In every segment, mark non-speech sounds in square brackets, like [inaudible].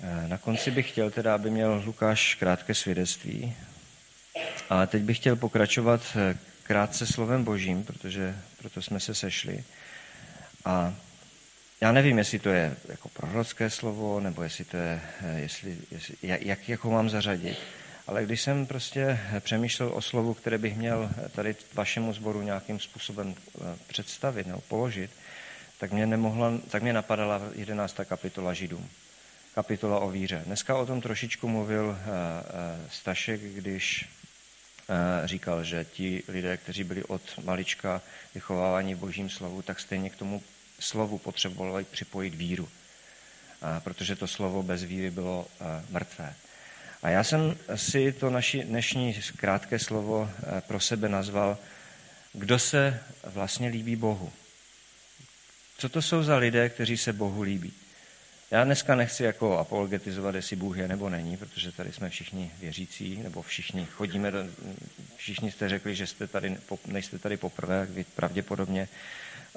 Eh, na konci bych chtěl teda, aby měl Lukáš krátké svědectví, ale teď bych chtěl pokračovat eh, krátce slovem božím, protože proto jsme se sešli. A já nevím, jestli to je jako prorocké slovo, nebo jestli to je, eh, jestli, jestli, jak, jak ho mám zařadit. Ale když jsem prostě přemýšlel o slovu, které bych měl tady vašemu sboru nějakým způsobem představit nebo položit, tak mě, nemohla, tak mě napadala 11. kapitola Židům kapitola o víře. Dneska o tom trošičku mluvil eh, eh, Stašek, když eh, říkal, že ti lidé, kteří byli od malička vychováváni v božím slovu, tak stejně k tomu slovu potřebovali připojit víru, protože to slovo bez víry bylo mrtvé. A já jsem si to naši dnešní krátké slovo pro sebe nazval, kdo se vlastně líbí Bohu. Co to jsou za lidé, kteří se Bohu líbí? Já dneska nechci jako apologetizovat, jestli Bůh je nebo není, protože tady jsme všichni věřící, nebo všichni chodíme, do, všichni jste řekli, že jste tady, nejste tady poprvé, vy pravděpodobně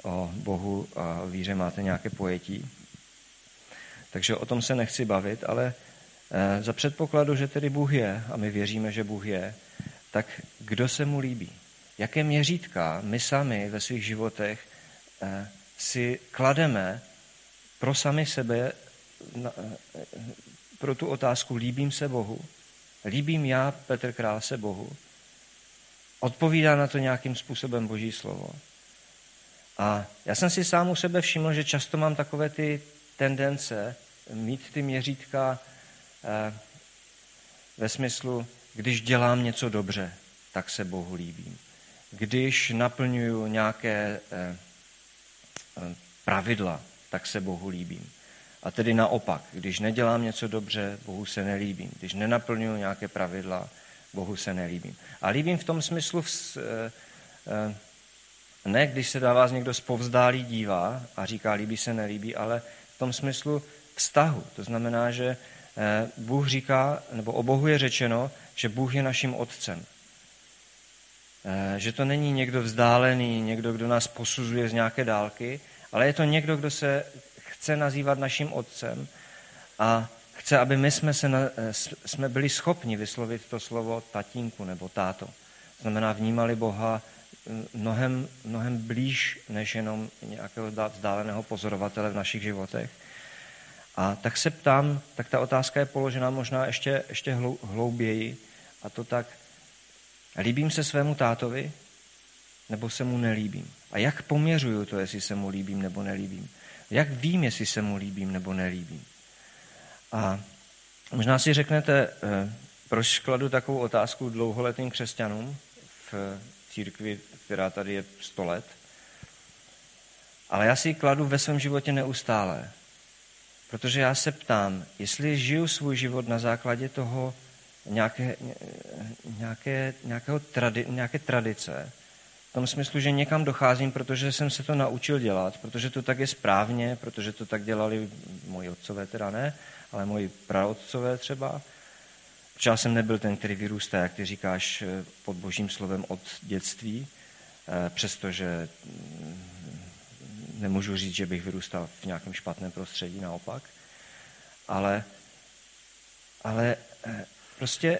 o Bohu a víře máte nějaké pojetí. Takže o tom se nechci bavit, ale eh, za předpokladu, že tedy Bůh je a my věříme, že Bůh je, tak kdo se mu líbí? Jaké měřítka my sami ve svých životech eh, si klademe pro sami sebe pro tu otázku líbím se Bohu, líbím já, Petr Král, se Bohu, odpovídá na to nějakým způsobem Boží slovo. A já jsem si sám u sebe všiml, že často mám takové ty tendence mít ty měřítka eh, ve smyslu, když dělám něco dobře, tak se Bohu líbím. Když naplňuju nějaké eh, eh, pravidla, tak se Bohu líbím. A tedy naopak, když nedělám něco dobře, Bohu se nelíbím. Když nenaplňuju nějaké pravidla, Bohu se nelíbím. A líbím v tom smyslu, eh, eh, ne když se na vás někdo zpovzdálí dívá a říká líbí se, nelíbí, ale v tom smyslu vztahu. To znamená, že eh, Bůh říká, nebo o Bohu je řečeno, že Bůh je naším otcem. Že to není někdo vzdálený, někdo, kdo nás posuzuje z nějaké dálky, ale je to někdo, kdo se chce nazývat naším otcem a chce, aby my jsme, se na, eh, jsme byli schopni vyslovit to slovo tatínku nebo táto. Znamená, vnímali Boha mm, mnohem, mnohem blíž než jenom nějakého vzdáleného pozorovatele v našich životech. A tak se ptám, tak ta otázka je položena možná ještě, ještě hlouběji, a to tak, líbím se svému tátovi, nebo se mu nelíbím? A jak poměřuju to, jestli se mu líbím nebo nelíbím? Jak vím, jestli se mu líbím nebo nelíbím? A možná si řeknete, eh, proč kladu takovou otázku dlouholetým křesťanům v církvi, která tady je 100 let. Ale já si ji kladu ve svém životě neustále. Protože já se ptám, jestli žiju svůj život na základě toho nějaké, nějaké, nějakého tradi, nějaké tradice, v tom smyslu, že někam docházím, protože jsem se to naučil dělat, protože to tak je správně, protože to tak dělali moji otcové, teda ne, ale moji praotcové třeba. Protože já jsem nebyl ten, který vyrůstá, jak ty říkáš, pod božím slovem od dětství, eh, přestože mm, nemůžu říct, že bych vyrůstal v nějakém špatném prostředí, naopak. Ale, ale eh, prostě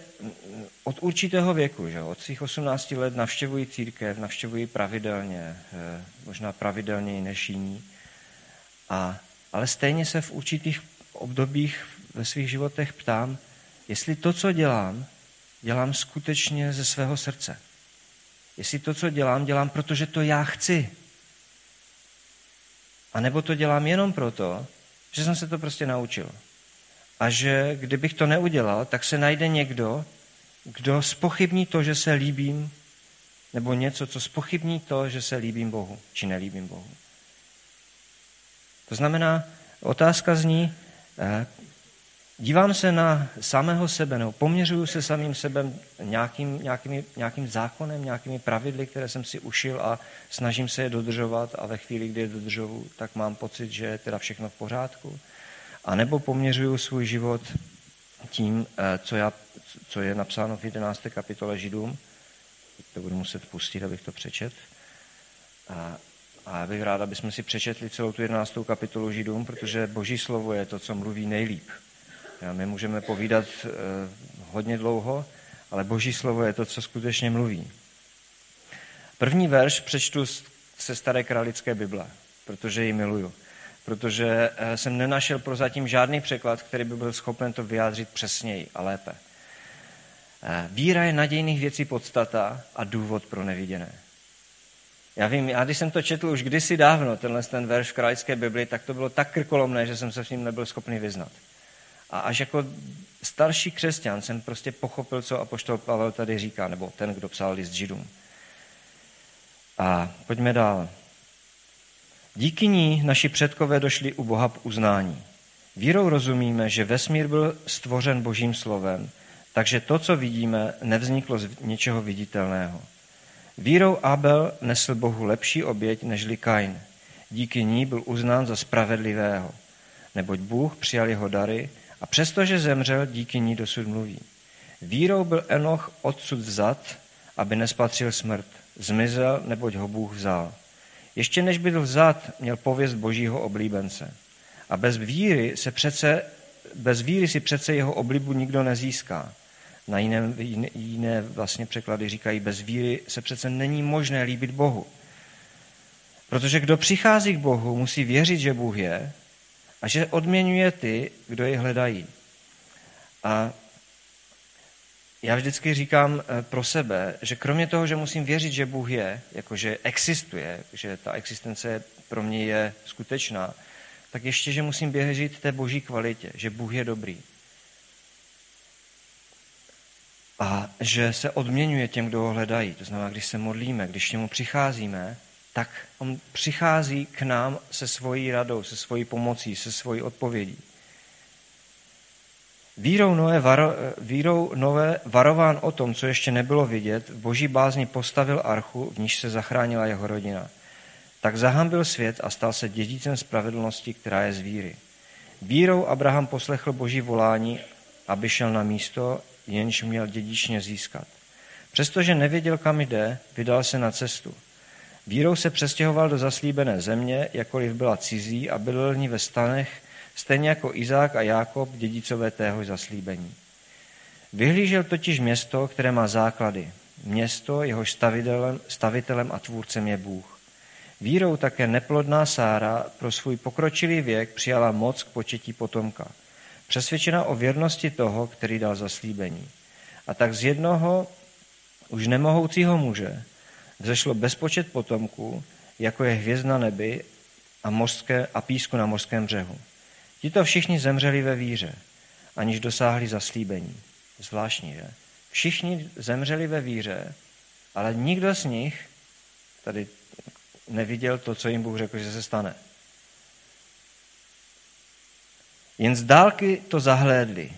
od určitého věku, že od svých 18 let navštěvují církev, navštěvují pravidelně, eh, možná pravidelněji než jiní. A, ale stejně se v určitých obdobích ve svých životech ptám, jestli to, co dělám, dělám skutečně ze svého srdce. Jestli to, co dělám, dělám, protože to já chci. A nebo to dělám jenom proto, že jsem se to prostě naučil a že kdybych to neudělal, tak se najde někdo, kdo spochybní to, že se líbím, nebo něco, co spochybní to, že se líbím Bohu, či nelíbím Bohu. To znamená, otázka zní, eh, dívám se na samého sebe, nebo poměřuju se samým sebem nějakým, nějakými, nějakým zákonem, nějakými pravidly, které jsem si ušil a snažím se je dodržovat a ve chvíli, kdy je dodržovu, tak mám pocit, že je teda všechno v pořádku. A nebo poměřuju svůj život tím, eh, co, já, co je napsáno v 11. kapitole Židům. To budu muset pustit, abych to přečet. A, a já bych rád, abychom si přečetli celou tu 11. kapitolu Židům, protože Boží slovo je to, co mluví nejlíp. My můžeme povídat eh, hodně dlouho, ale Boží slovo je to, co skutečně mluví. První verš přečtu se staré králické Bible, protože ji miluju. Protože eh, jsem nenašel prozatím žádný překlad, který by byl schopen to vyjádřit přesněji a lépe. Eh, víra je nadějných věcí podstata a důvod pro neviděné. Já vím, já když jsem to četl už kdysi dávno, tenhle ten verš v králické Bibli, tak to bylo tak krkolomné, že jsem se s ním nebyl schopný vyznat. A až jako starší křesťan jsem prostě pochopil, co apoštol Pavel tady říká, nebo ten, kdo psal list Židům. A pojďme dál. Díky ní naši předkové došli u Boha k uznání. Vírou rozumíme, že vesmír byl stvořen božím slovem, takže to, co vidíme, nevzniklo z něčeho viditelného. Vírou Abel nesl Bohu lepší oběť nežli Kain. Díky ní byl uznán za spravedlivého, neboť Bůh přijal jeho dary a přestože zemřel, díky ní dosud mluví. Vírou byl Enoch odsud vzat, aby nespatřil smrt. Zmizel, neboť ho Bůh vzal. Ještě než byl vzat, měl pověst božího oblíbence. A bez víry, se přece, bez víry si přece jeho oblibu nikdo nezíská. Na jiné, jiné vlastně překlady říkají, bez víry se přece není možné líbit Bohu. Protože kdo přichází k Bohu, musí věřit, že Bůh je a že odměňuje ty, kdo je hledají. A já vždycky říkám eh, pro sebe, že kromě toho, že musím věřit, že Bůh je, jakože existuje, že ta existence pro mě je skutečná, tak ještě, že musím věřit té boží kvalitě, že Bůh je dobrý. A že se odměňuje těm, kdo ho hledají. To znamená, když se modlíme, když k němu přicházíme, tak on přichází k nám se svojí radou, se svojí pomocí, se svojí odpovědí. Vírou Noé, varo, vírou Noé varován o tom, co ještě nebylo vidět, v boží bázni postavil archu, v níž se zachránila jeho rodina. Tak zahambil svět a stal se dědicem spravedlnosti, která je z víry. Vírou Abraham poslechl boží volání, aby šel na místo, jenž měl dědičně získat. Přestože nevěděl, kam jde, vydal se na cestu. Vírou se přestěhoval do zaslíbené země, jakoliv byla cizí a byl ní ve stanech, stejně jako Izák a Jákob, dědicové téhož zaslíbení. Vyhlížel totiž město, které má základy. Město, jehož stavitelem, stavitelem a tvůrcem je Bůh. Vírou také neplodná Sára pro svůj pokročilý věk přijala moc k početí potomka. Přesvědčena o věrnosti toho, který dal zaslíbení. A tak z jednoho už nemohoucího muže vzešlo bezpočet potomků, jako je hvězd na nebi a, mořské, a písku na mořském břehu. Tito všichni zemřeli ve víře, aniž dosáhli zaslíbení. Zvláštní, že? Všichni zemřeli ve víře, ale nikdo z nich tady neviděl to, co jim Bůh řekl, že se stane. Jen z dálky to zahlédli.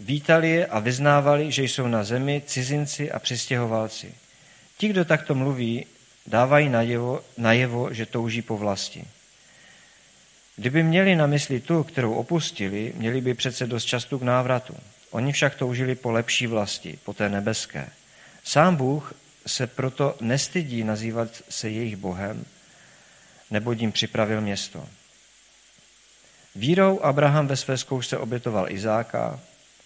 Vítali je a vyznávali, že jsou na zemi cizinci a přistěhovalci. Ti, kdo takto mluví, dávají najevo, najevo že touží po vlasti. Kdyby měli na mysli tu, kterou opustili, měli by přece dost času k návratu. Oni však toužili po lepší vlasti, po té nebeské. Sám Bůh se proto nestydí nazývat se jejich Bohem, nebo jim připravil město. Vírou Abraham ve své zkoušce obětoval Izáka,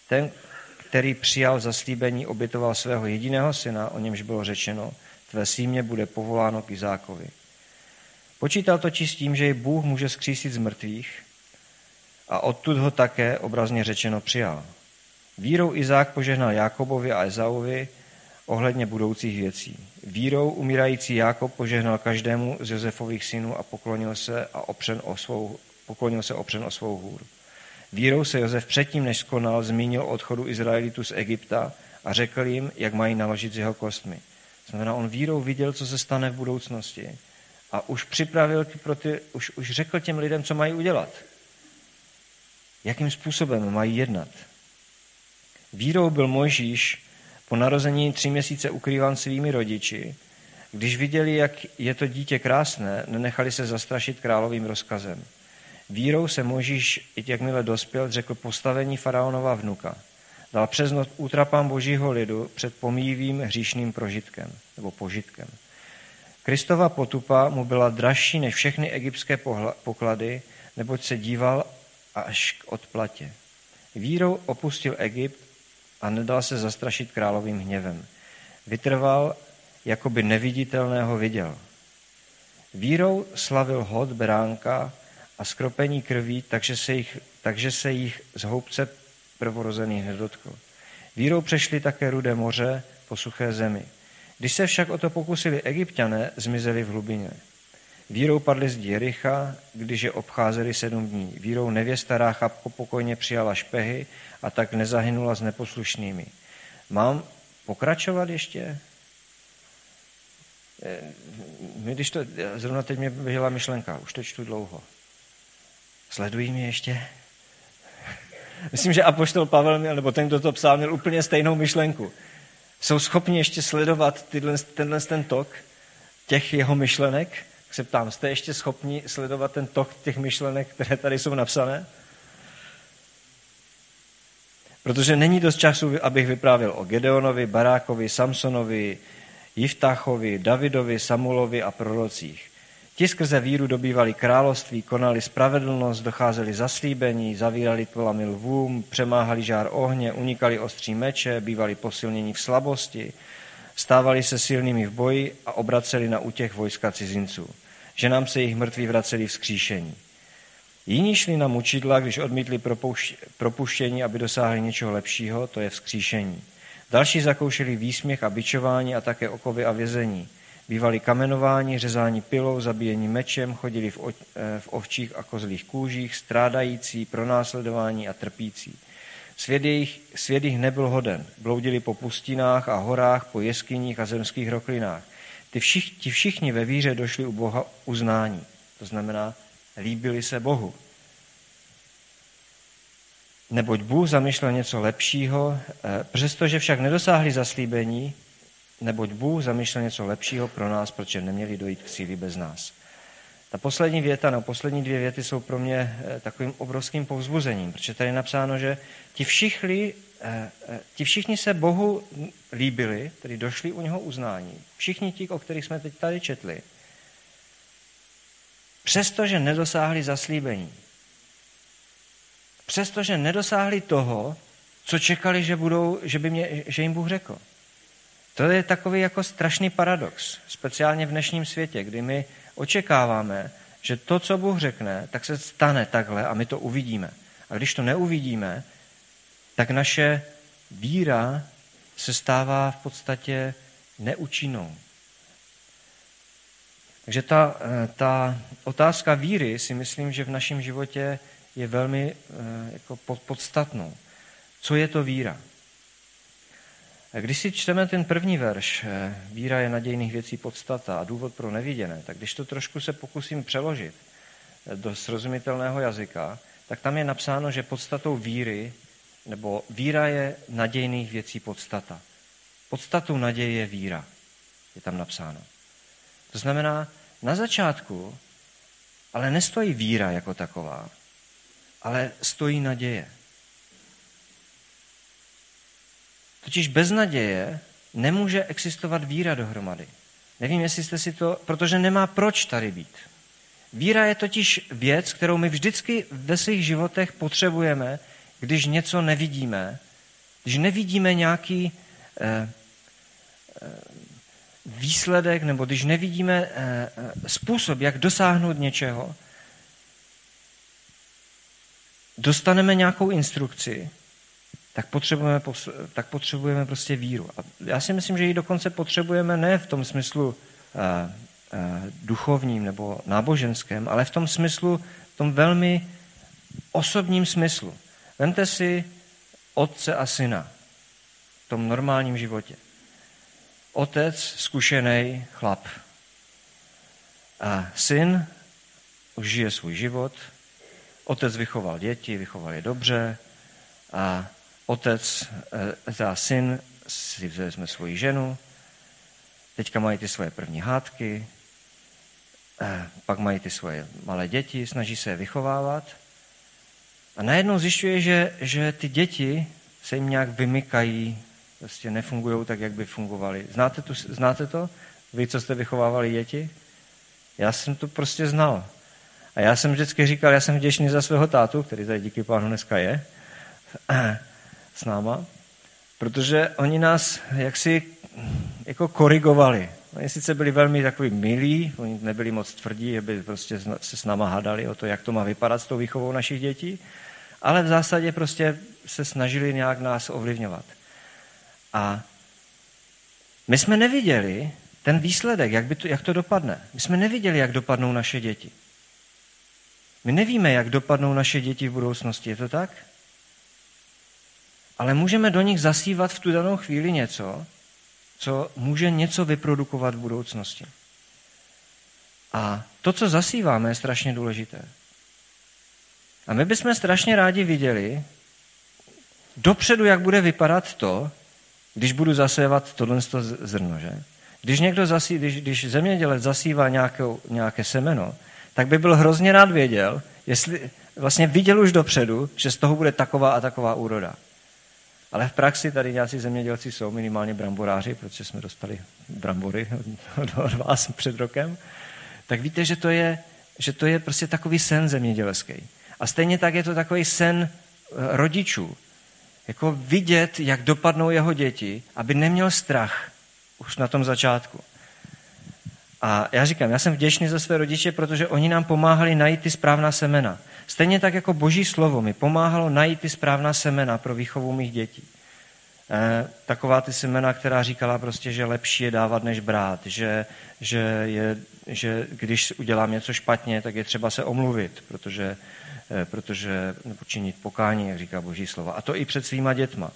ten, který přijal zaslíbení, obětoval svého jediného syna, o němž bylo řečeno, tvé símě bude povoláno k Izákovi. Počítal totiž s tím, že ji Bůh může skřísit z mrtvých a odtud ho také obrazně řečeno přijal. Vírou Izák požehnal Jákobovi a Ezauvi ohledně budoucích věcí. Vírou umírající Jákob požehnal každému z Josefových synů a poklonil se a opřen o svou, poklonil se opřen o svou hůru. Vírou se Josef předtím, než skonal, zmínil odchodu Izraelitů z Egypta a řekl jim, jak mají naložit s jeho kostmi. Znamená, on vírou viděl, co se stane v budoucnosti a už připravil pro ty, už, už řekl těm lidem, co mají udělat. Jakým způsobem mají jednat. Vírou byl Mojžíš po narození tři měsíce ukrýván svými rodiči. Když viděli, jak je to dítě krásné, nenechali se zastrašit královým rozkazem. Vírou se Mojžíš, i jakmile dospěl, řekl postavení faraonova vnuka. Dal přes noc útrapám božího lidu před pomíjivým hříšným prožitkem nebo požitkem. Kristova potupa mu byla dražší než všechny egyptské poklady, neboť se díval až k odplatě. Vírou opustil Egypt a nedal se zastrašit královým hněvem. Vytrval, jako by neviditelného viděl. Vírou slavil hod beránka a skropení krví, takže se jich, takže se jich z houbce prvorozených nedotkl. Vírou přešli také rudé moře po suché zemi. Když se však o to pokusili egyptiané, zmizeli v hlubině. Vírou padli z Jericha, když je obcházeli sedm dní. Vírou nevěsta Rácha pokojně přijala špehy a tak nezahynula s neposlušnými. Mám pokračovat ještě? Eh, my, když to, zrovna teď mě vyhla myšlenka, už to čtu dlouho. Sledují mě ještě? [laughs] Myslím, že apoštol Pavel měl, nebo ten, kdo to psal, měl úplně stejnou myšlenku. Jsou schopni ještě sledovat tyhle, tenhle ten tok těch jeho myšlenek? se ptám, jste ještě schopni sledovat ten tok těch myšlenek, které tady jsou napsané? Protože není dost času, abych vyprávěl o Gedeonovi, Barákovi, Samsonovi, Jiftáchovi, Davidovi, Samulovi a prorocích. Ti skrze víru dobývali království, konali spravedlnost, docházeli zaslíbení, zavírali tvolami lvům, přemáhali žár ohně, unikali ostří meče, bývali posilnění v slabosti, stávali se silnými v boji a obraceli na útěch vojska cizinců. Že nám se jich mrtví vraceli vzkříšení. Jiní šli na mučidla, když odmítli propuštění, aby dosáhli něčeho lepšího, to je vzkříšení. Další zakoušeli výsměch a bičování a také okovy a vězení. Bývali kamenování, řezání pilou, zabíjení mečem, chodili v, eh, v ovčích a kozlých kůžích, strádající, pronásledování a trpící. Svět jich, svět jich nebyl hoden. Bloudili po pustinách a horách, po jeskyních a zemských roklinách. Ty všich, ti všichni ve víře došli u Boha uznání. To znamená, líbili se Bohu. Neboť Bůh zamýšlel něco lepšího, eh, přestože však nedosáhli zaslíbení, neboť Bůh zamýšlel něco lepšího pro nás, protože neměli dojít k síli bez nás. Ta poslední věta, no poslední dvě věty jsou pro mě eh, takovým obrovským povzbuzením, protože tady je napsáno, že ti všichni, eh, ti všichni se Bohu líbili, tedy došli u něho uznání. Všichni ti, o kterých jsme teď tady četli. Přestože nedosáhli zaslíbení. Přestože nedosáhli toho, co čekali, že, budou, že, by mě, že jim Bůh řekl. To je takový jako strašný paradox, speciálně v dnešním světě, kdy my očekáváme, že to, co Bůh řekne, tak se stane takhle a my to uvidíme. A když to neuvidíme, tak naše víra se stává v podstatě neúčinnou. Takže ta, eh, ta otázka víry si myslím, že v našem životě je velmi eh, jako podstatnou. Co je to víra? Když si čteme ten první verš, eh, víra je nadějných věcí podstata a důvod pro neviděné, tak když to trošku se pokusím přeložit do srozumitelného jazyka, tak tam je napsáno, že podstatou víry, nebo víra je nadějných věcí podstata. Podstatou naděje je víra, je tam napsáno. To znamená, na začátku ale nestojí víra jako taková, ale stojí naděje. Totiž bez naděje nemůže existovat víra dohromady. Nevím, jestli jste si to, protože nemá proč tady být. Víra je totiž věc, kterou my vždycky ve svých životech potřebujeme, když něco nevidíme, když nevidíme nějaký eh, eh, výsledek, nebo když nevidíme eh, eh způsob, jak dosáhnout něčeho, dostaneme nějakou instrukci, tak potřebujeme, tak potřebujeme prostě víru. A já si myslím, že ji dokonce potřebujeme ne v tom smyslu uh, uh, duchovním nebo náboženském, ale v tom smyslu, v tom velmi osobním smyslu. Vemte si otce a syna v tom normálním životě. Otec, zkušený chlap. A syn už žije svůj život, Otec vychoval děti, vychoval je dobře a otec, za eh, syn si vezme svoji ženu, teďka mají ty svoje první hádky, eh, pak mají ty svoje malé děti, snaží se je vychovávat a najednou zjišťuje, že, že ty děti se jim nějak vymykají, prostě nefungují tak, jak by fungovaly. Znáte, tu, znáte to? Vy, co jste vychovávali děti? Já jsem to prostě znal. A já jsem vždycky říkal, já jsem vděčný za svého tátu, který tady díky pánu dneska je, [clears throat] s náma, protože oni nás jaksi jako korigovali. Oni sice byli velmi takový milí, oni nebyli moc tvrdí, aby prostě se s náma hádali o to, jak to má vypadat s tou výchovou našich dětí, ale v zásadě prostě se snažili nějak nás ovlivňovat. A my jsme neviděli ten výsledek, jak, by to, jak to dopadne. My jsme neviděli, jak dopadnou naše děti. My nevíme, jak dopadnou naše děti v budoucnosti, je to tak? Ale můžeme do nich zasívat v tu danou chvíli něco, co může něco vyprodukovat v budoucnosti. A to, co zasíváme, je strašně důležité. A my bychom strašně rádi viděli dopředu, jak bude vypadat to, když budu zasévat tohle zrno. Že? Když, někdo zasí, když, když zemědělec zasívá nějakou, nějaké semeno, tak by byl hrozně rád věděl, jestli vlastně viděl už dopředu, že z toho bude taková a taková úroda. Ale v praxi tady nějací zemědělci jsou, minimálně bramboráři, protože jsme dostali brambory od, od vás před rokem, tak víte, že to, je, že to je prostě takový sen zemědělský. A stejně tak je to takový sen eh, rodičů. Jako vidět, jak dopadnou jeho děti, aby neměl strach už na tom začátku. A já říkám, já jsem vděčný za své rodiče, protože oni nám pomáhali najít ty správná semena. Stejně tak jako boží slovo mi pomáhalo najít ty správná semena pro výchovu mých dětí. E, taková ty semena, která říkala prostě, že lepší je dávat, než brát, že, že, je, že když udělám něco špatně, tak je třeba se omluvit, protože, e, protože nebo pokání, jak říká boží slova. A to i před svýma dětma.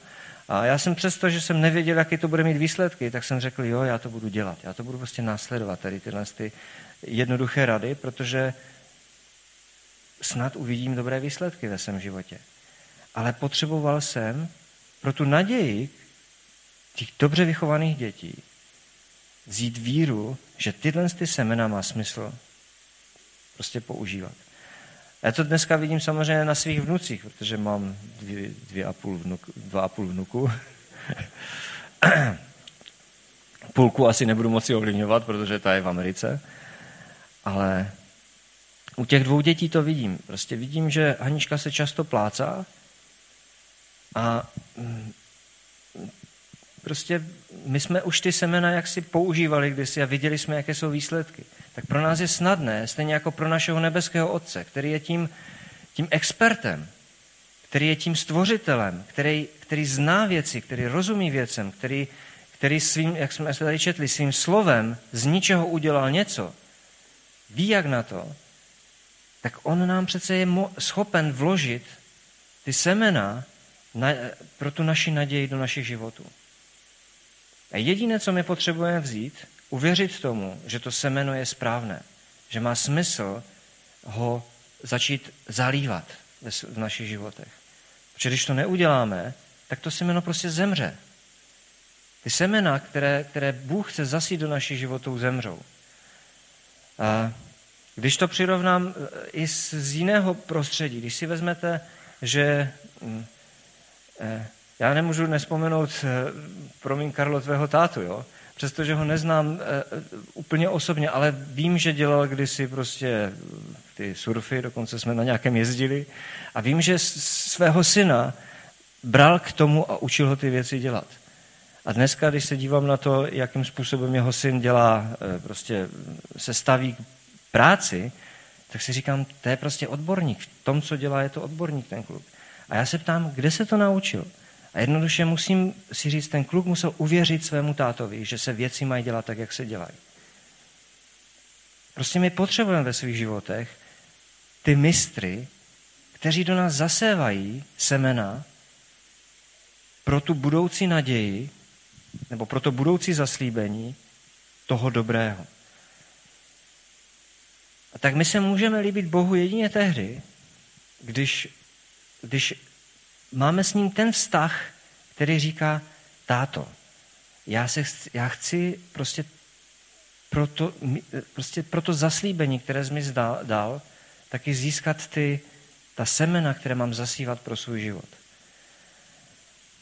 A já jsem přesto, že jsem nevěděl, jaký to bude mít výsledky, tak jsem řekl, jo, já to budu dělat. Já to budu prostě následovat, tady tyhle ty jednoduché rady, protože snad uvidím dobré výsledky ve svém životě. Ale potřeboval jsem pro tu naději těch dobře vychovaných dětí vzít víru, že tyhle ty semena má smysl prostě používat. Já to dneska vidím samozřejmě na svých vnucích, protože mám dvě, dvě a půl vnuk, dva a půl vnuku. [clears throat] Půlku asi nebudu moci ovlivňovat, protože ta je v Americe. Ale u těch dvou dětí to vidím. Prostě vidím, že Hanička se často plácá a mm, prostě my jsme už ty semena jaksi používali kdysi a viděli jsme, jaké jsou výsledky. Tak pro nás je snadné, stejně jako pro našeho nebeského Otce, který je tím, tím expertem, který je tím stvořitelem, který, který zná věci, který rozumí věcem, který, který svým, jak jsme tady četli, svým slovem z ničeho udělal něco, ví jak na to, tak on nám přece je schopen vložit ty semena na, pro tu naši naději do našich životů. A jediné, co my potřebujeme vzít, uvěřit tomu, že to semeno je správné, že má smysl ho začít zalívat v našich životech. Protože když to neuděláme, tak to semeno prostě zemře. Ty semena, které, které Bůh chce zasít do našich životů, zemřou. A když to přirovnám e, i z, jiného prostředí, když si vezmete, že mm, e, já nemůžu nespomenout, e, promiň Karlo, tvého tátu, jo? přestože ho neznám úplně osobně, ale vím, že dělal kdysi prostě ty surfy, dokonce jsme na nějakém jezdili a vím, že svého syna bral k tomu a učil ho ty věci dělat. A dneska, když se dívám na to, jakým způsobem jeho syn dělá, prostě se staví práci, tak si říkám, to je prostě odborník. V tom, co dělá, je to odborník ten kluk. A já se ptám, kde se to naučil? A jednoduše musím si říct, ten kluk musel uvěřit svému tátovi, že se věci mají dělat tak, jak se dělají. Prostě my potřebujeme ve svých životech ty mistry, kteří do nás zasévají semena pro tu budoucí naději, nebo pro to budoucí zaslíbení toho dobrého. A tak my se můžeme líbit Bohu jedině tehdy, když, když máme s ním ten vztah, který říká, táto, já, se, já chci prostě pro to, prostě pro to zaslíbení, které jsi mi dal, dal, taky získat ty, ta semena, které mám zasívat pro svůj život.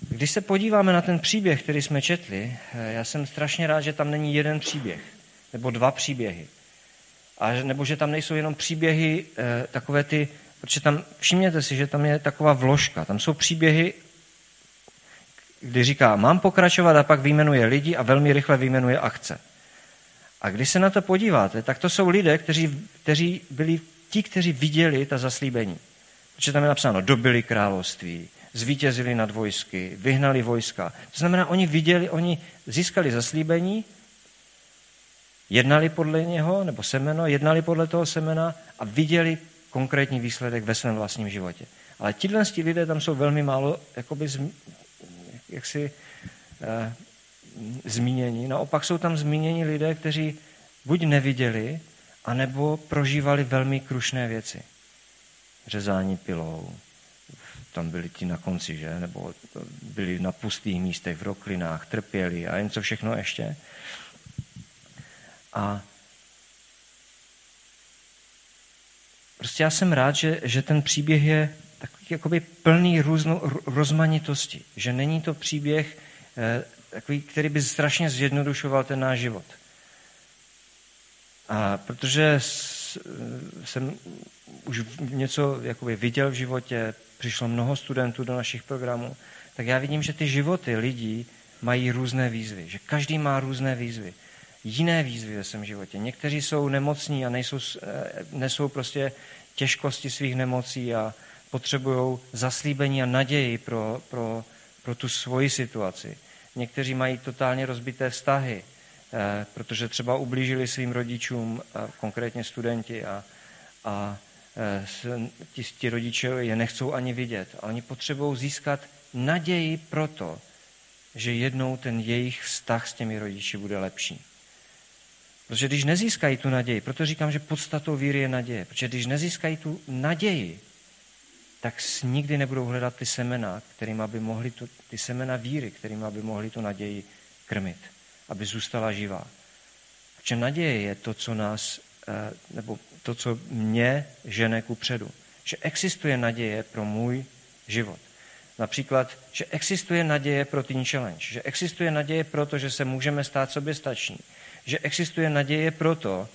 Když se podíváme na ten příběh, který jsme četli, já jsem strašně rád, že tam není jeden příběh, nebo dva příběhy. A nebo že tam nejsou jenom příběhy, eh, takové ty protože tam, všimněte si, že tam je taková vložka, tam jsou příběhy, kdy říká, mám pokračovat a pak vyjmenuje lidi a velmi rychle vyjmenuje akce. A když se na to podíváte, tak to jsou lidé, kteří, kteří byli ti, kteří viděli ta zaslíbení. Protože tam je napsáno, dobili království, zvítězili nad vojsky, vyhnali vojska. To znamená, oni viděli, oni získali zaslíbení, jednali podle něho, nebo semeno, jednali podle toho semena a viděli konkrétní výsledek ve svém vlastním životě. Ale tihle lidé tam jsou velmi málo jakoby, jaksi, eh, zmíněni. Naopak jsou tam zmíněni lidé, kteří buď neviděli, anebo prožívali velmi krušné věci. Řezání pilou, tam byli ti na konci, že? Nebo byli na pustých místech, v roklinách, trpěli a jen co všechno ještě. A prostě já jsem rád, že, že ten příběh je takový jakoby plný různo, rozmanitosti. Že není to příběh eh, takový, který by strašně zjednodušoval ten náš život. A protože jsem už něco jakoby viděl v životě, přišlo mnoho studentů do našich programů, tak já vidím, že ty životy lidí mají různé výzvy, že každý má různé výzvy. Jiné výzvy ve svém životě. Někteří jsou nemocní a nejsou, eh, nesou prostě těžkosti svých nemocí a potřebují zaslíbení a naději pro, pro, pro tu svoji situaci. Někteří mají totálně rozbité vztahy, eh, protože třeba ublížili svým rodičům, konkrétně studenti, a, a eh, ti, ti rodiče je nechcou ani vidět. A oni potřebují získat naději pro to, že jednou ten jejich vztah s těmi rodiči bude lepší. Protože když nezískají tu naději, proto říkám, že podstatou víry je naděje, protože když nezískají tu naději, tak nikdy nebudou hledat ty semena, kterým by mohli tu, ty semena víry, kterým by mohli tu naději krmit, aby zůstala živá. Protože naděje je to, co nás, eh, nebo to, co mě žene ku předu. Že existuje naděje pro můj život. Například, že existuje naděje pro Teen Challenge, že existuje naděje pro to, že se můžeme stát soběstační, že existuje naděje pro to,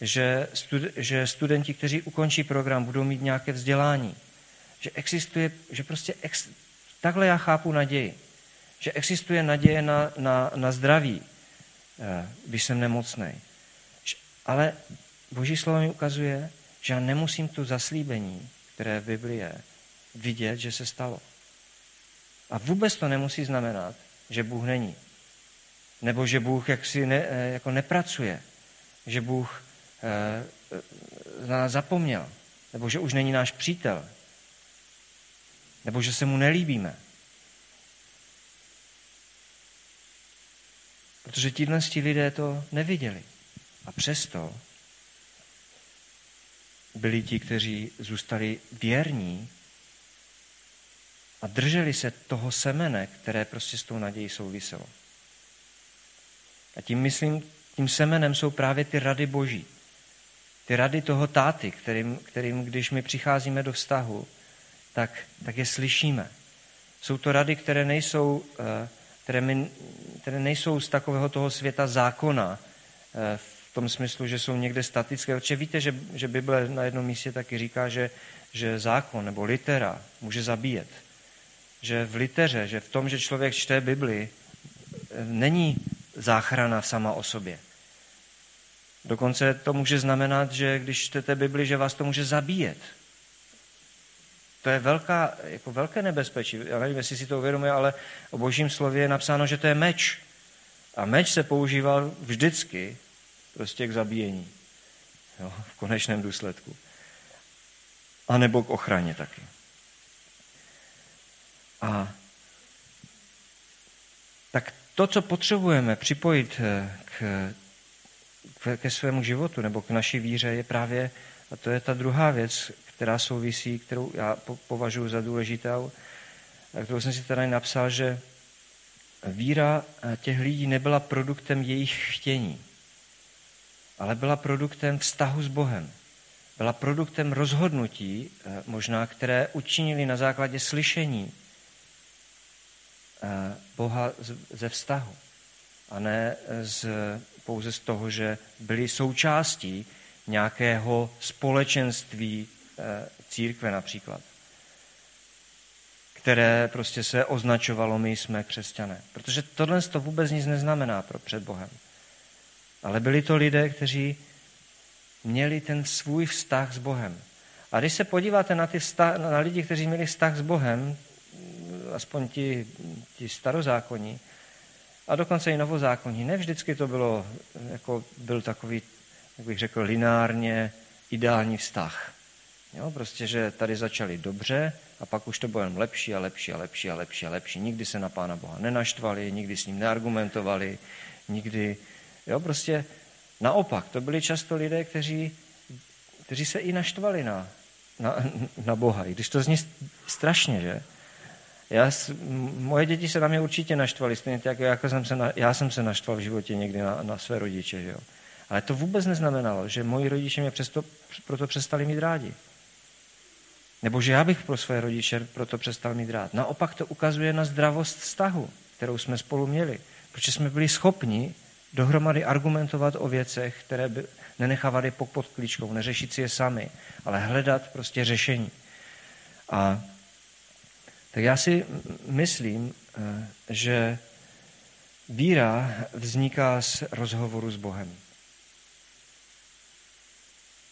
že, stud, že studenti, kteří ukončí program, budou mít nějaké vzdělání, že existuje, že prostě ex, takhle já chápu naději, že existuje naděje na, na, na zdraví, eh, když jsem nemocný. Ale Boží slovo mi ukazuje, že já nemusím tu zaslíbení, které v Biblii je, vidět, že se stalo. A vůbec to nemusí znamenat, že Bůh není. Nebo že Bůh jaksi ne, eh, jako nepracuje. Že Bůh e, na nás zapomněl. Nebo že už není náš přítel. Nebo že se mu nelíbíme. Protože tíhle lidé to neviděli. A přesto byli ti, kteří zůstali věrní a drželi se toho semene, které prostě s tou nadějí souviselo. A tím myslím, tím semenem jsou právě ty rady boží. Ty rady toho táty, kterým, kterým když my přicházíme do vztahu, tak, tak je slyšíme. Jsou to rady, které nejsou, eh, které, my, které nejsou z takového toho světa zákona, eh, v tom smyslu, že jsou někde statické. Protože víte, že, že Bible na jednom místě taky říká, že, že zákon nebo litera může zabíjet. Že v liteře, že v tom, že člověk čte Bibli, eh, není záchrana sama o sobě. Dokonce to může znamenat, že když čtete Bibli, že vás to může zabíjet. To je velká, jako velké nebezpečí. Já nevím, jestli si to uvědomuje, ale o božím slově je napsáno, že to je meč. A meč se používal vždycky prostě k zabíjení. Jo, v konečném důsledku. A nebo k ochraně taky. A tak to, co potřebujeme připojit eh, k, ke svému životu nebo k naší víře, je právě, a to je ta druhá věc, která souvisí, kterou já považuji za důležitou, kterou jsem si tady napsal, že víra těch lidí nebyla produktem jejich chtění, ale byla produktem vztahu s Bohem. Byla produktem rozhodnutí, eh, možná, které učinili na základě slyšení Boha ze vztahu a ne z, pouze z toho, že byli součástí nějakého společenství církve například, které prostě se označovalo, my jsme křesťané. Protože tohle to vůbec nic neznamená pro před Bohem. Ale byli to lidé, kteří měli ten svůj vztah s Bohem. A když se podíváte na, ty vztah, na lidi, kteří měli vztah s Bohem, aspoň ti, ti starozákonní, a dokonce i novozákonní, ne vždycky to bylo, jako byl takový, jak bych řekl, lineárně ideální vztah. Jo, prostě, že tady začali dobře a pak už to bylo jen lepší a lepší a lepší a lepší a lepší. Nikdy se na Pána Boha nenaštvali, nikdy s ním neargumentovali, nikdy, jo, prostě naopak, to byli často lidé, kteří, kteří se i naštvali na, na, na Boha, i když to zní strašně, že? Já, moje děti se na mě určitě naštvali, stejně tak, jako jsem se na, já jsem se naštval v životě někdy na, na své rodiče. Že jo? Ale to vůbec neznamenalo, že moji rodiče mě přesto, proto přestali mít rádi. Nebo že já bych pro své rodiče proto přestal mít rád. Naopak to ukazuje na zdravost vztahu, kterou jsme spolu měli. Protože jsme byli schopni dohromady argumentovat o věcech, které by nenechávali pod klíčkou, neřešit si je sami, ale hledat prostě řešení. A tak já si myslím, eh, že víra vzniká z rozhovoru s Bohem.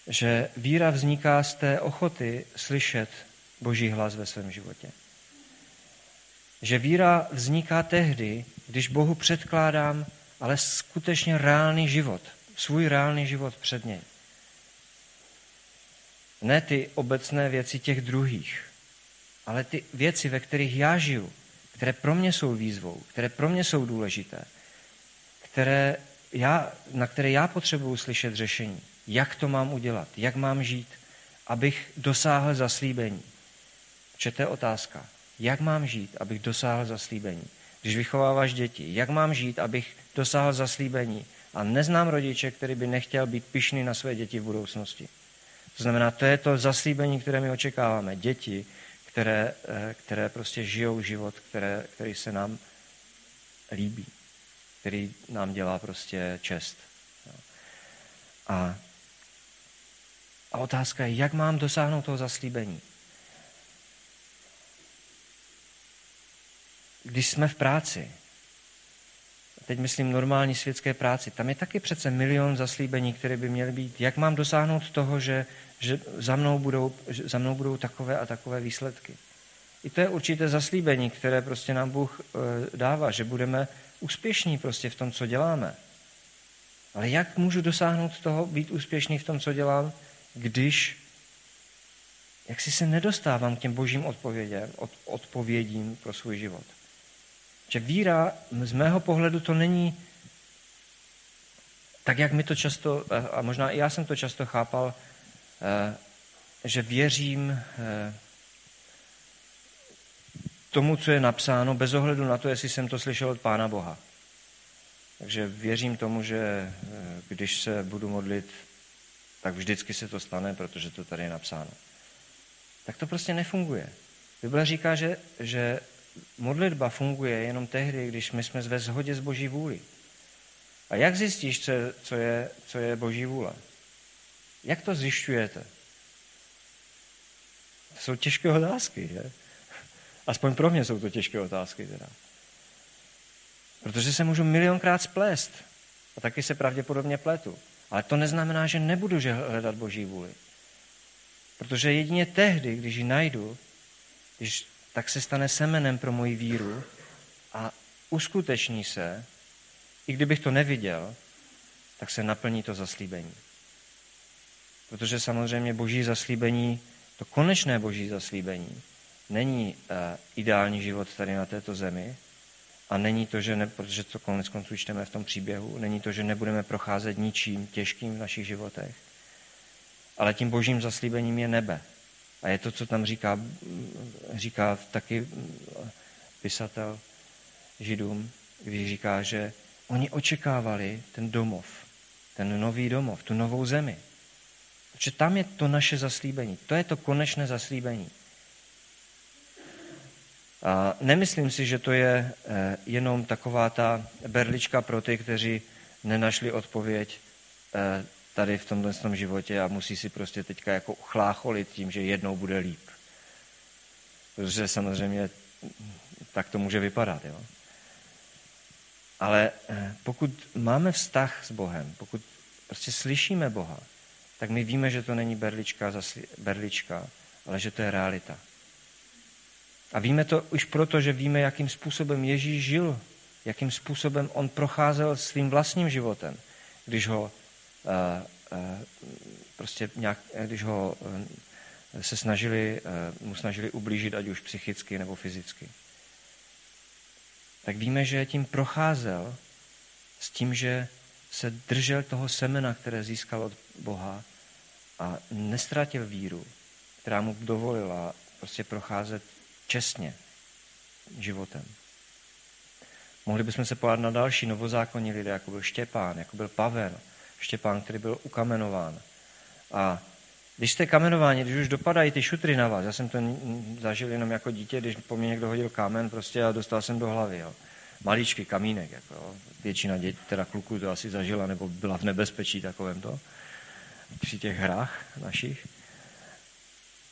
Že víra vzniká z té ochoty slyšet Boží hlas ve svém životě. Že víra vzniká tehdy, když Bohu předkládám ale skutečně reálný život, svůj reálný život před něj. Ne ty obecné věci těch druhých, ale ty věci, ve kterých já žiju, které pro mě jsou výzvou, které pro mě jsou důležité, které já, na které já potřebuju slyšet řešení. Jak to mám udělat? Jak mám žít, abych dosáhl zaslíbení? Čete otázka. Jak mám žít, abych dosáhl zaslíbení? Když vychováváš děti, jak mám žít, abych dosáhl zaslíbení? A neznám rodiče, který by nechtěl být pišný na své děti v budoucnosti. To znamená, to je to zaslíbení, které my očekáváme. Děti, které, eh, které prostě žijou život, které, který se nám líbí, který nám dělá prostě čest. A, a otázka je, jak mám dosáhnout toho zaslíbení? Když jsme v práci, teď myslím normální světské práci, tam je taky přece milion zaslíbení, které by měly být. Jak mám dosáhnout toho, že, že, za, mnou budou, za mnou budou takové a takové výsledky? I to je určité zaslíbení, které prostě nám Bůh eh, dává, že budeme úspěšní prostě v tom, co děláme. Ale jak můžu dosáhnout toho, být úspěšný v tom, co dělám, když jak si se nedostávám k těm božím odpovědím, od, odpovědím pro svůj život. Že víra z mého pohledu to není tak, jak mi to často, a možná i já jsem to často chápal, že věřím eh, tomu, co je napsáno, bez ohledu na to, jestli jsem to slyšel od Pána Boha. Takže věřím tomu, že eh, když se budu modlit, tak vždycky se to stane, protože to tady je napsáno. Tak to prostě nefunguje. Bible říká, že, že modlitba funguje jenom tehdy, když my jsme ve shodě s Boží vůli. A jak zjistíš, co je, co je Boží vůle? Jak to zjišťujete? To jsou těžké otázky, že? Aspoň pro mě jsou to těžké otázky teda. Protože se můžu milionkrát splést. A taky se pravděpodobně pletu. Ale to neznamená, že nebudu hledat Boží vůli. Protože jedině tehdy, když ji najdu, když, tak se stane semenem pro moji víru a uskuteční se, i kdybych to neviděl, tak se naplní to zaslíbení. Protože samozřejmě boží zaslíbení, to konečné boží zaslíbení, není uh, ideální život tady na této zemi a není to, že ne, protože to konec konců čteme v tom příběhu, není to, že nebudeme procházet ničím těžkým v našich životech, ale tím božím zaslíbením je nebe. A je to, co tam říká, říká taky pisatel židům, když říká, že oni očekávali ten domov, ten nový domov, tu novou zemi. Protože tam je to naše zaslíbení. To je to konečné zaslíbení. A nemyslím si, že to je eh, jenom taková ta berlička pro ty, kteří nenašli odpověď eh, tady v tomhle tom životě a musí si prostě teďka jako chlácholit tím, že jednou bude líp. Protože samozřejmě tak to může vypadat. Jo? Ale eh, pokud máme vztah s Bohem, pokud prostě slyšíme Boha, tak my víme, že to není berlička, berlička, ale že to je realita. A víme to už proto, že víme, jakým způsobem Ježíš žil, jakým způsobem on procházel svým vlastním životem, když ho uh, uh, prostě nějak, když ho uh, se snažili, mu snažili ublížit, ať už psychicky nebo fyzicky. Tak víme, že tím procházel s tím, že se držel toho semena, které získal od Boha a nestratil víru, která mu dovolila prostě procházet čestně životem. Mohli bychom se pohádat na další novozákonní lidé, jako byl Štěpán, jako byl Pavel, Štěpán, který byl ukamenován. A když jste kamenováni, když už dopadají ty šutry na vás, já jsem to zažil jenom jako dítě, když po mně někdo hodil kámen prostě a dostal jsem do hlavy. Jo. Maličký kamínek. Jako, jo. Většina dětí, teda kluků to asi zažila, nebo byla v nebezpečí takovém to při těch hrách našich.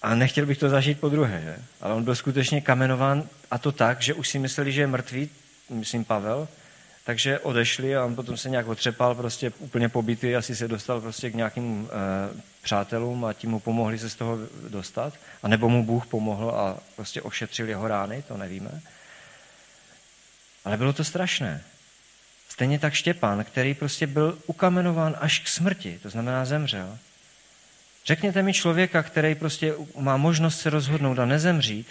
A nechtěl bych to zažít po druhé, že? Ale on byl skutečně kamenován a to tak, že už si mysleli, že je mrtvý, myslím Pavel, takže odešli a on potom se nějak otřepal, prostě úplně pobytý, asi se dostal prostě k nějakým e, přátelům a tím mu pomohli se z toho dostat. A nebo mu Bůh pomohl a prostě ošetřil jeho rány, to nevíme. Ale bylo to strašné. Stejně tak Štěpán, který prostě byl ukamenován až k smrti, to znamená zemřel. Řekněte mi člověka, který prostě má možnost se rozhodnout a nezemřít,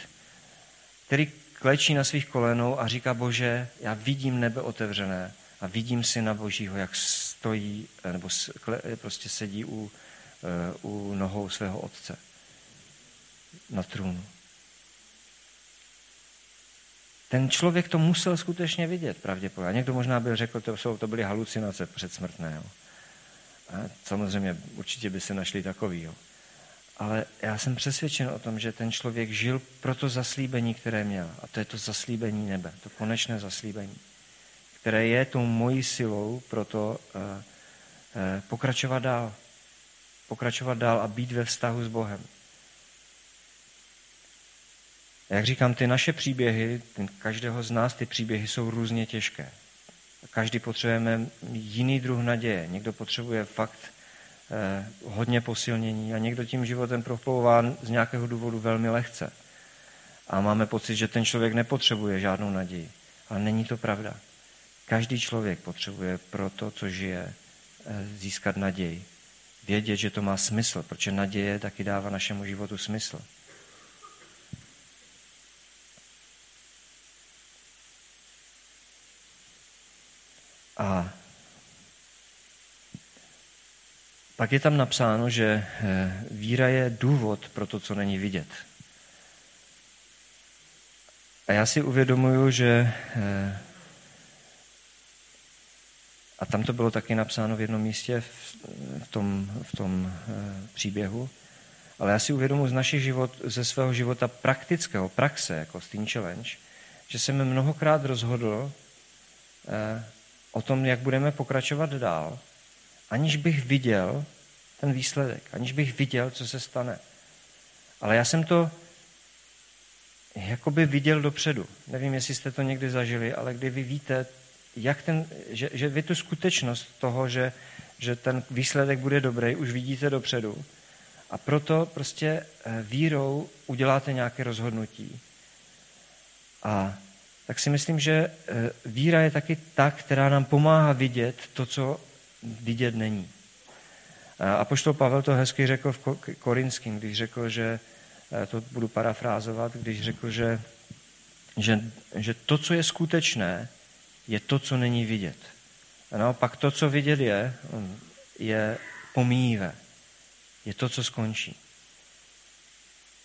který klečí na svých kolenou a říká, bože, já vidím nebe otevřené a vidím syna božího, jak stojí, nebo prostě sedí u, eh, u nohou svého otce na trůnu. Ten člověk to musel skutečně vidět, pravděpodobně. A někdo možná by řekl, to, jsou, to byly halucinace předsmrtné. Jo. A samozřejmě určitě by se našli takový. Jo. Ale já jsem přesvědčen o tom, že ten člověk žil pro to zaslíbení, které měl. A to je to zaslíbení nebe, to konečné zaslíbení, které je tou mojí silou pro to uh, uh, pokračovat dál. Pokračovat dál a být ve vztahu s Bohem. Jak říkám, ty naše příběhy, každého z nás ty příběhy jsou různě těžké. Každý potřebujeme jiný druh naděje. Někdo potřebuje fakt eh, hodně posilnění a někdo tím životem proplouvá z nějakého důvodu velmi lehce. A máme pocit, že ten člověk nepotřebuje žádnou naději. Ale není to pravda. Každý člověk potřebuje pro to, co žije, eh, získat naději. Vědět, že to má smysl, protože naděje taky dává našemu životu smysl. Pak je tam napsáno, že eh, víra je důvod pro to, co není vidět. A já si uvědomuju, že eh, a tam to bylo taky napsáno v jednom místě v tom, v tom eh, příběhu, ale já si uvědomuji z našich život, ze svého života praktického, praxe, jako Steam Challenge, že jsem mnohokrát rozhodl o tom, jak budeme pokračovat dál, aniž bych viděl ten výsledek, aniž bych viděl, co se stane. Ale já jsem to jakoby viděl dopředu. Nevím, jestli jste to někdy zažili, ale kdy vy víte, jak ten, že, že vy tu skutečnost toho, že, že ten výsledek bude dobrý, už vidíte dopředu. A proto prostě eh, vírou uděláte nějaké rozhodnutí. A tak si myslím, že eh, víra je taky ta, která nám pomáhá vidět to, co vidět není. A poštol Pavel to hezky řekl v Korinském, když řekl, že, eh, to budu parafrázovat, když řekl, že, že, že to, co je skutečné, je to, co není vidět. A naopak to, co vidět je, je pomíjivé. Je to, co skončí.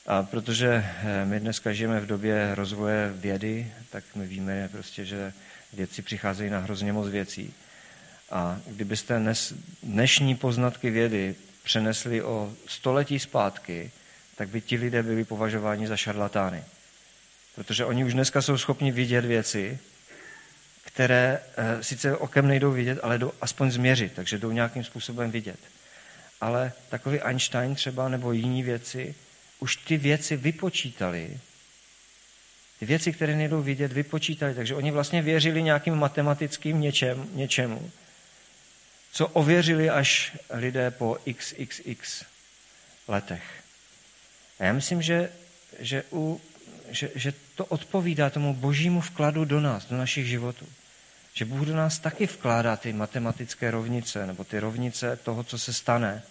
A protože eh, my dneska žijeme v době rozvoje vědy, tak my víme prostě, že věci přicházejí na hrozně moc věcí. A kdybyste dnešní poznatky vědy přenesli o století zpátky, tak by ti lidé byli považováni za šarlatány. Protože oni už dneska jsou schopni vidět věci, které e, sice okem nejdou vidět, ale jdou aspoň změřit, takže jdou nějakým způsobem vidět. ale takový Einstein třeba nebo jiní věci už ty věci vypočítali. Ty věci, které nejdou vidět, vypočítali. Takže oni vlastně věřili nějakým matematickým něčem, něčemu, co ověřili až lidé po xxx letech. A já myslím, že, že, u, že, že to odpovídá tomu božímu vkladu do nás, do našich životů. Že Bůh do nás taky vkládá ty matematické rovnice, nebo ty rovnice toho, co se stane.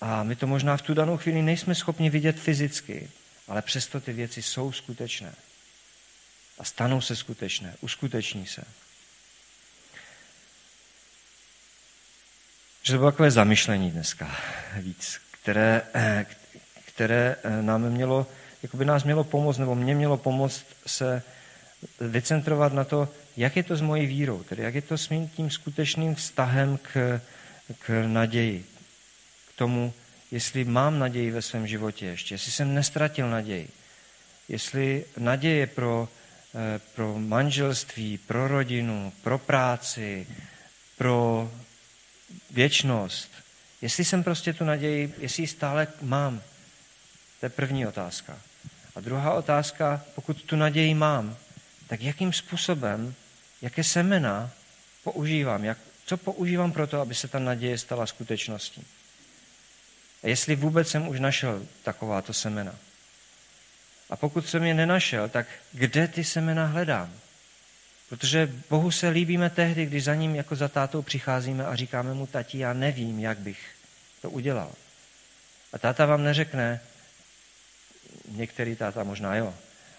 A my to možná v tu danou chvíli nejsme schopni vidět fyzicky, ale přesto ty věci jsou skutečné. A stanou se skutečné, uskuteční se. Že to bylo takové zamyšlení dneska víc, které, které nám mělo, jako by nás mělo pomoct, nebo mě mělo pomoct se vycentrovat na to, jak je to s mojí vírou, tedy jak je to s mým tím skutečným vztahem k, k naději, k tomu, jestli mám naději ve svém životě ještě, jestli jsem nestratil naději, jestli naděje pro, eh, pro manželství, pro rodinu, pro práci, pro věčnost, jestli jsem prostě tu naději, jestli ji stále mám. To je první otázka. A druhá otázka, pokud tu naději mám, tak jakým způsobem, jaké semena používám, jak, co používám pro to, aby se ta naděje stala skutečností. A jestli vůbec jsem už našel takováto semena. A pokud jsem je nenašel, tak kde ty semena hledám? Protože Bohu se líbíme tehdy, když za ním jako za tátou přicházíme a říkáme mu, tati, já nevím, jak bych to udělal. A táta vám neřekne, některý táta možná jo,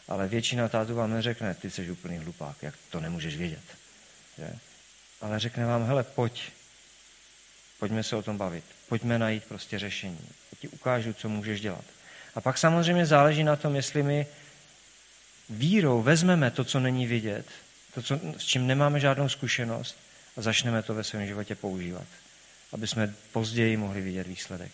ale většina tátů vám neřekne, ty jsi úplný hlupák, jak to nemůžeš vědět. Že? Ale řekne vám, hele, pojď, pojďme se o tom bavit, pojďme najít prostě řešení, já ti ukážu, co můžeš dělat. A pak samozřejmě záleží na tom, jestli my vírou vezmeme to, co není vidět, to, co, s čím nemáme žádnou zkušenost a začneme to ve svém životě používat, aby jsme později mohli vidět výsledek.